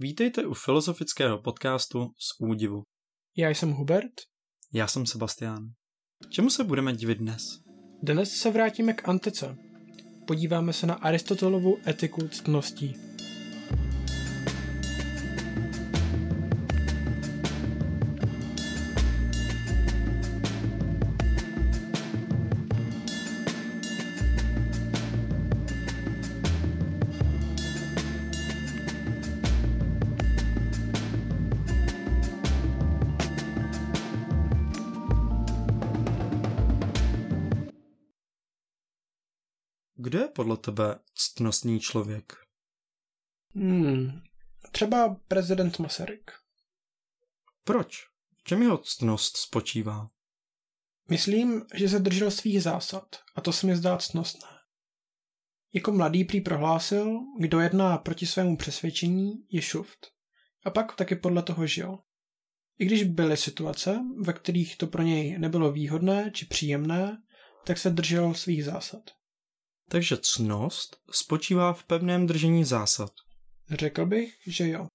Vítejte u filozofického podcastu z údivu. Já jsem Hubert. Já jsem Sebastián. Čemu se budeme divit dnes? Dnes se vrátíme k antice. Podíváme se na Aristotelovu etiku ctností. Kdo je podle tebe ctnostný člověk? Hmm, třeba prezident Masaryk. Proč? V čem jeho ctnost spočívá? Myslím, že se držel svých zásad a to se mi zdá ctnostné. Jako mladý prý prohlásil, kdo jedná proti svému přesvědčení, je šuft. A pak taky podle toho žil. I když byly situace, ve kterých to pro něj nebylo výhodné či příjemné, tak se držel svých zásad. Takže cnost spočívá v pevném držení zásad. Řekl bych, že jo.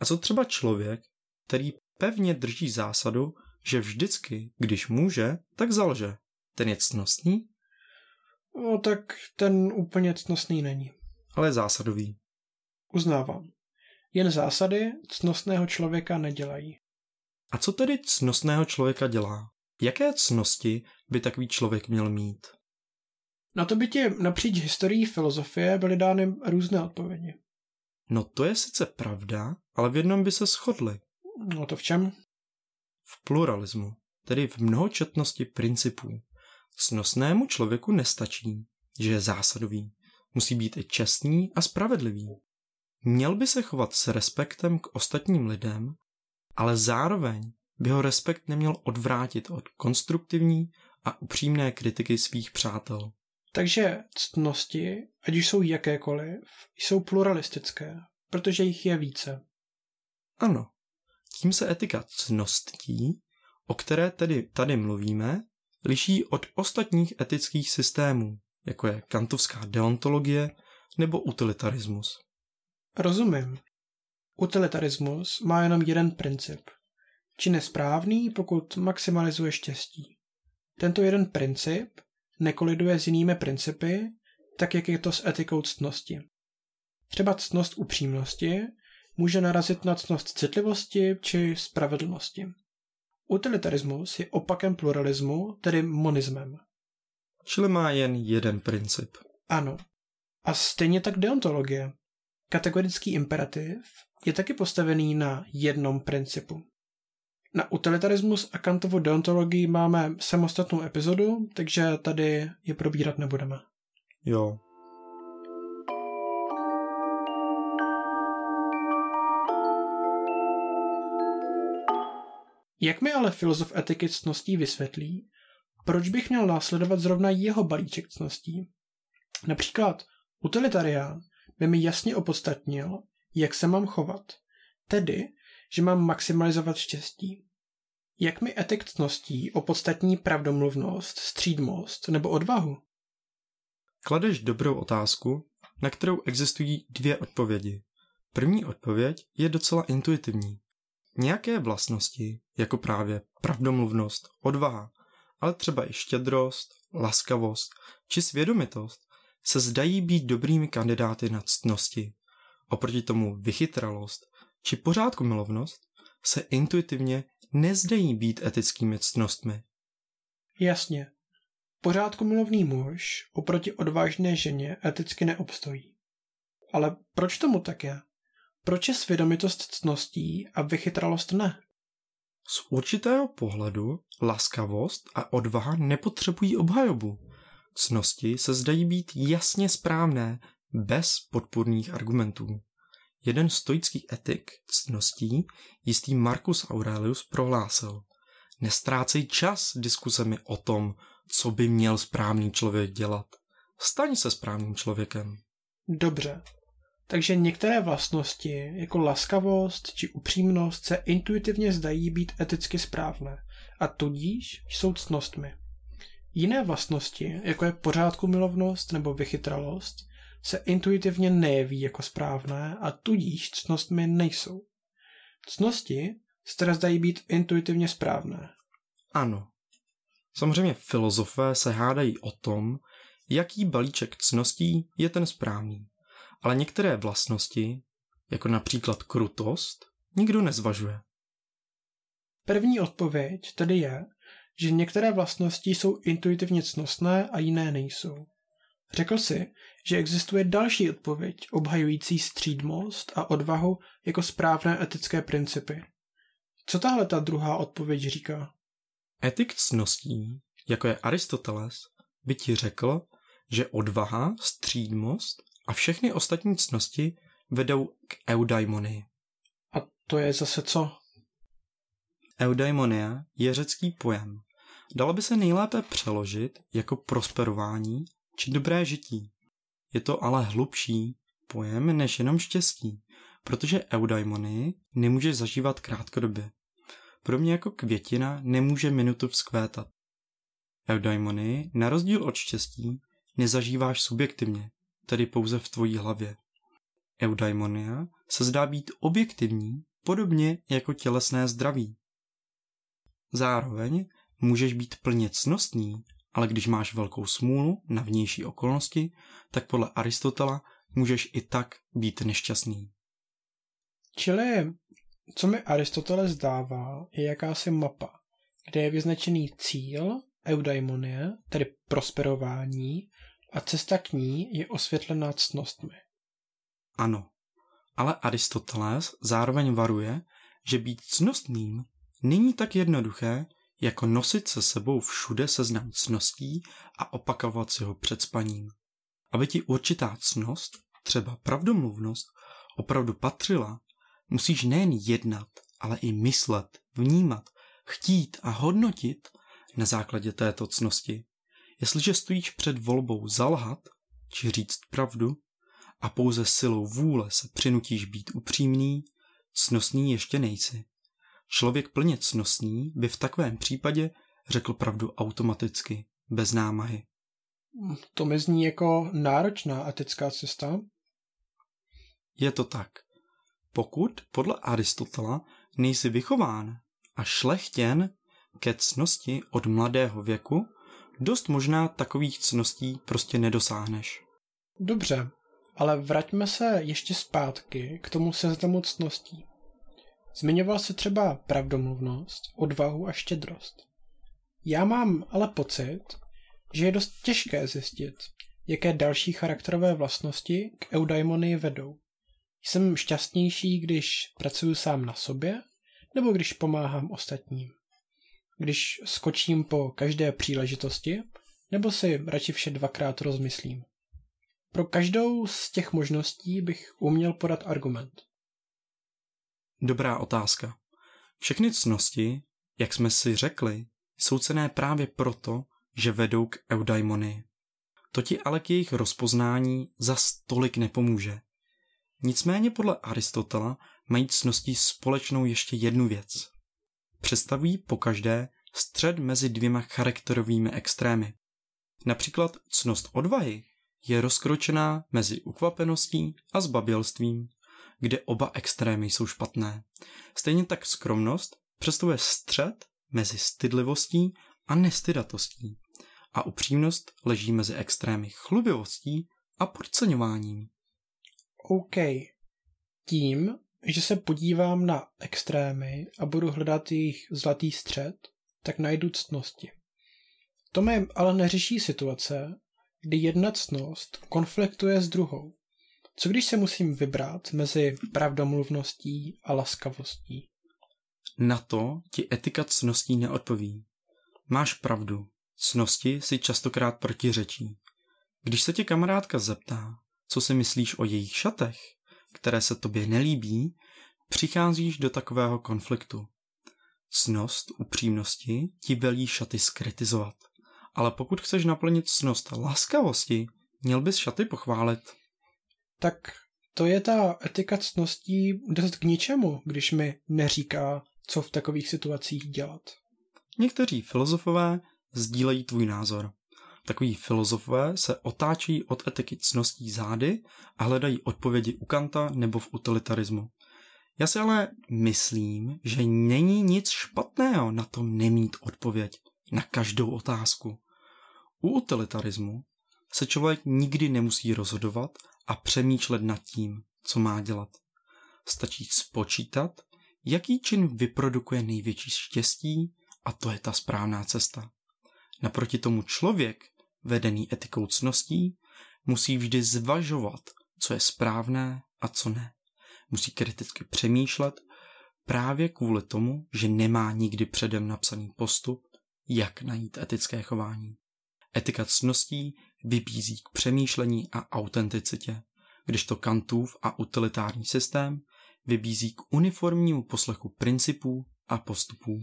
A co třeba člověk, který pevně drží zásadu, že vždycky, když může, tak zalže. Ten je cnostný? No tak ten úplně ctnostný není. Ale zásadový. Uznávám. Jen zásady cnostného člověka nedělají. A co tedy cnostného člověka dělá? Jaké cnosti by takový člověk měl mít? Na to by ti napříč historií filozofie byly dány různé odpovědi. No to je sice pravda, ale v jednom by se shodli. No to v čem? V pluralismu, tedy v mnohočetnosti principů. Cnostnému člověku nestačí, že je zásadový. Musí být i čestný a spravedlivý. Měl by se chovat s respektem k ostatním lidem, ale zároveň by ho respekt neměl odvrátit od konstruktivní a upřímné kritiky svých přátel. Takže ctnosti, ať už jsou jakékoliv, jsou pluralistické, protože jich je více. Ano, tím se etika cností, o které tedy tady mluvíme, liší od ostatních etických systémů, jako je kantovská deontologie nebo utilitarismus. Rozumím. Utilitarismus má jenom jeden princip. Čin je správný, pokud maximalizuje štěstí. Tento jeden princip nekoliduje s jinými principy, tak jak je to s etikou ctnosti. Třeba ctnost upřímnosti může narazit na ctnost citlivosti či spravedlnosti. Utilitarismus je opakem pluralismu, tedy monismem. Čili má jen jeden princip. Ano. A stejně tak deontologie. Kategorický imperativ je taky postavený na jednom principu. Na utilitarismus a Kantovu deontologii máme samostatnou epizodu, takže tady je probírat nebudeme. Jo. Jak mi ale filozof etiky ctností vysvětlí, proč bych měl následovat zrovna jeho balíček ctností? Například utilitarián by mi jasně opodstatnil, jak se mám chovat, tedy, že mám maximalizovat štěstí. Jak mi etik ctností opodstatní pravdomluvnost, střídmost nebo odvahu? Kladeš dobrou otázku, na kterou existují dvě odpovědi. První odpověď je docela intuitivní. Nějaké vlastnosti, jako právě pravdomluvnost, odvaha, ale třeba i štědrost, laskavost či svědomitost, se zdají být dobrými kandidáty na ctnosti. Oproti tomu vychytralost či pořádku milovnost se intuitivně nezdají být etickými ctnostmi. Jasně. Pořádku milovný muž oproti odvážné ženě eticky neobstojí. Ale proč tomu tak je? Proč je svědomitost ctností a vychytralost ne? Z určitého pohledu laskavost a odvaha nepotřebují obhajobu. Cnosti se zdají být jasně správné, bez podpůrných argumentů. Jeden stoický etik ctností, jistý Marcus Aurelius, prohlásil Nestrácej čas diskusemi o tom, co by měl správný člověk dělat. Staň se správným člověkem. Dobře. Takže některé vlastnosti, jako laskavost či upřímnost, se intuitivně zdají být eticky správné a tudíž jsou ctnostmi. Jiné vlastnosti, jako je pořádku milovnost nebo vychytralost, se intuitivně nejeví jako správné a tudíž cnostmi nejsou. Cnosti se teda zdají být intuitivně správné. Ano. Samozřejmě filozofé se hádají o tom, jaký balíček cností je ten správný. Ale některé vlastnosti, jako například krutost, nikdo nezvažuje. První odpověď tedy je, že některé vlastnosti jsou intuitivně cnostné a jiné nejsou. Řekl si, že existuje další odpověď obhajující střídmost a odvahu jako správné etické principy. Co tahle ta druhá odpověď říká? Etik cností, jako je Aristoteles, by ti řekl, že odvaha, střídmost a všechny ostatní cnosti vedou k eudaimonii. A to je zase co? Eudaimonia je řecký pojem. Dalo by se nejlépe přeložit jako prosperování či dobré žití. Je to ale hlubší pojem než jenom štěstí, protože eudaimonii nemůžeš zažívat krátkodobě. Podobně jako květina nemůže minutu vzkvétat. Eudaimonii, na rozdíl od štěstí, nezažíváš subjektivně, tedy pouze v tvojí hlavě. Eudaimonia se zdá být objektivní, podobně jako tělesné zdraví. Zároveň můžeš být plně cnostný, ale když máš velkou smůlu na vnější okolnosti, tak podle Aristotela můžeš i tak být nešťastný. Čili, co mi Aristoteles dává, je jakási mapa, kde je vyznačený cíl, eudaimonie, tedy prosperování, a cesta k ní je osvětlená ctnostmi. Ano, ale Aristoteles zároveň varuje, že být cnostným není tak jednoduché, jako nosit se sebou všude seznam cností a opakovat si ho před spaním. Aby ti určitá cnost, třeba pravdomluvnost, opravdu patřila, musíš nejen jednat, ale i myslet, vnímat, chtít a hodnotit na základě této cnosti. Jestliže stojíš před volbou zalhat, či říct pravdu, a pouze silou vůle se přinutíš být upřímný, cnostný ještě nejsi. Člověk plně cnostný by v takovém případě řekl pravdu automaticky, bez námahy. To mi zní jako náročná etická cesta. Je to tak. Pokud podle Aristotela nejsi vychován a šlechtěn ke cnosti od mladého věku, dost možná takových cností prostě nedosáhneš. Dobře, ale vraťme se ještě zpátky k tomu seznamu cností. Zmiňoval se třeba pravdomluvnost, odvahu a štědrost. Já mám ale pocit, že je dost těžké zjistit, jaké další charakterové vlastnosti k eudaimonii vedou. Jsem šťastnější, když pracuji sám na sobě, nebo když pomáhám ostatním. Když skočím po každé příležitosti, nebo si radši vše dvakrát rozmyslím. Pro každou z těch možností bych uměl podat argument. Dobrá otázka. Všechny cnosti, jak jsme si řekli, jsou cené právě proto, že vedou k eudaimonii. To ti ale k jejich rozpoznání za stolik nepomůže. Nicméně podle Aristotela mají cnosti společnou ještě jednu věc. Představují pokaždé střed mezi dvěma charakterovými extrémy. Například cnost odvahy je rozkročená mezi ukvapeností a zbabělstvím kde oba extrémy jsou špatné. Stejně tak skromnost představuje střed mezi stydlivostí a nestydatostí. A upřímnost leží mezi extrémy chlubivostí a podceňováním. OK. Tím, že se podívám na extrémy a budu hledat jejich zlatý střed, tak najdu ctnosti. To mi ale neřeší situace, kdy jedna ctnost konfliktuje s druhou. Co když se musím vybrat mezi pravdomluvností a laskavostí? Na to ti etika cností neodpoví. Máš pravdu, cnosti si častokrát protiřečí. Když se tě kamarádka zeptá, co si myslíš o jejich šatech, které se tobě nelíbí, přicházíš do takového konfliktu. Cnost upřímnosti ti velí šaty skritizovat. Ale pokud chceš naplnit cnost laskavosti, měl bys šaty pochválit tak to je ta etika ctností dost k ničemu, když mi neříká, co v takových situacích dělat. Někteří filozofové sdílejí tvůj názor. Takoví filozofové se otáčí od etiky cností zády a hledají odpovědi u Kanta nebo v utilitarismu. Já si ale myslím, že není nic špatného na tom nemít odpověď na každou otázku. U utilitarismu se člověk nikdy nemusí rozhodovat a přemýšlet nad tím, co má dělat. Stačí spočítat, jaký čin vyprodukuje největší štěstí a to je ta správná cesta. Naproti tomu člověk, vedený etikou cností, musí vždy zvažovat, co je správné a co ne. Musí kriticky přemýšlet právě kvůli tomu, že nemá nikdy předem napsaný postup, jak najít etické chování. Etika cností vybízí k přemýšlení a autenticitě, kdežto Kantův a utilitární systém vybízí k uniformnímu poslechu principů a postupů.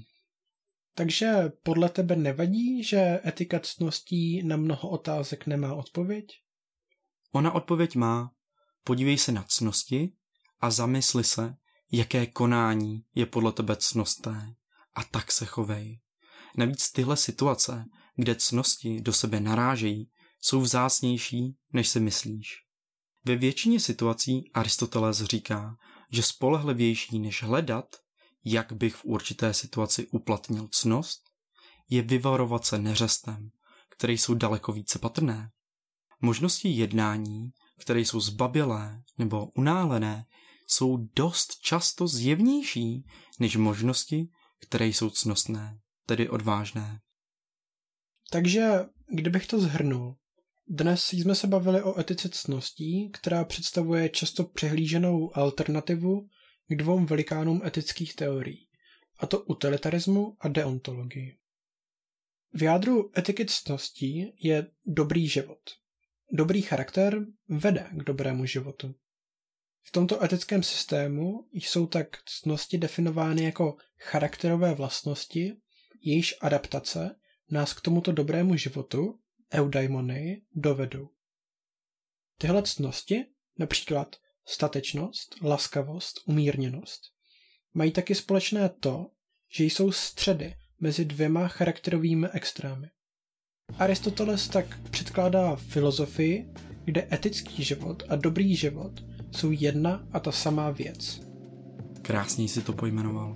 Takže podle tebe nevadí, že etika cností na mnoho otázek nemá odpověď? Ona odpověď má. Podívej se na cnosti a zamysli se, jaké konání je podle tebe cnosté a tak se chovej. Navíc tyhle situace, kde cnosti do sebe narážejí, jsou vzácnější, než si myslíš. Ve většině situací Aristoteles říká, že spolehlivější než hledat, jak bych v určité situaci uplatnil cnost, je vyvarovat se neřestem, které jsou daleko více patrné. Možnosti jednání, které jsou zbabělé nebo unálené, jsou dost často zjevnější než možnosti, které jsou cnostné, tedy odvážné. Takže, kdybych to zhrnul, dnes jsme se bavili o etice cností, která představuje často přehlíženou alternativu k dvou velikánům etických teorií, a to utilitarismu a deontologii. V jádru etiky cností je dobrý život. Dobrý charakter vede k dobrému životu. V tomto etickém systému jsou tak ctnosti definovány jako charakterové vlastnosti, jejíž adaptace nás k tomuto dobrému životu, eudaimony, dovedou. Tyhle ctnosti, například statečnost, laskavost, umírněnost, mají taky společné to, že jsou středy mezi dvěma charakterovými extrémy. Aristoteles tak předkládá filozofii, kde etický život a dobrý život jsou jedna a ta samá věc. Krásně si to pojmenoval.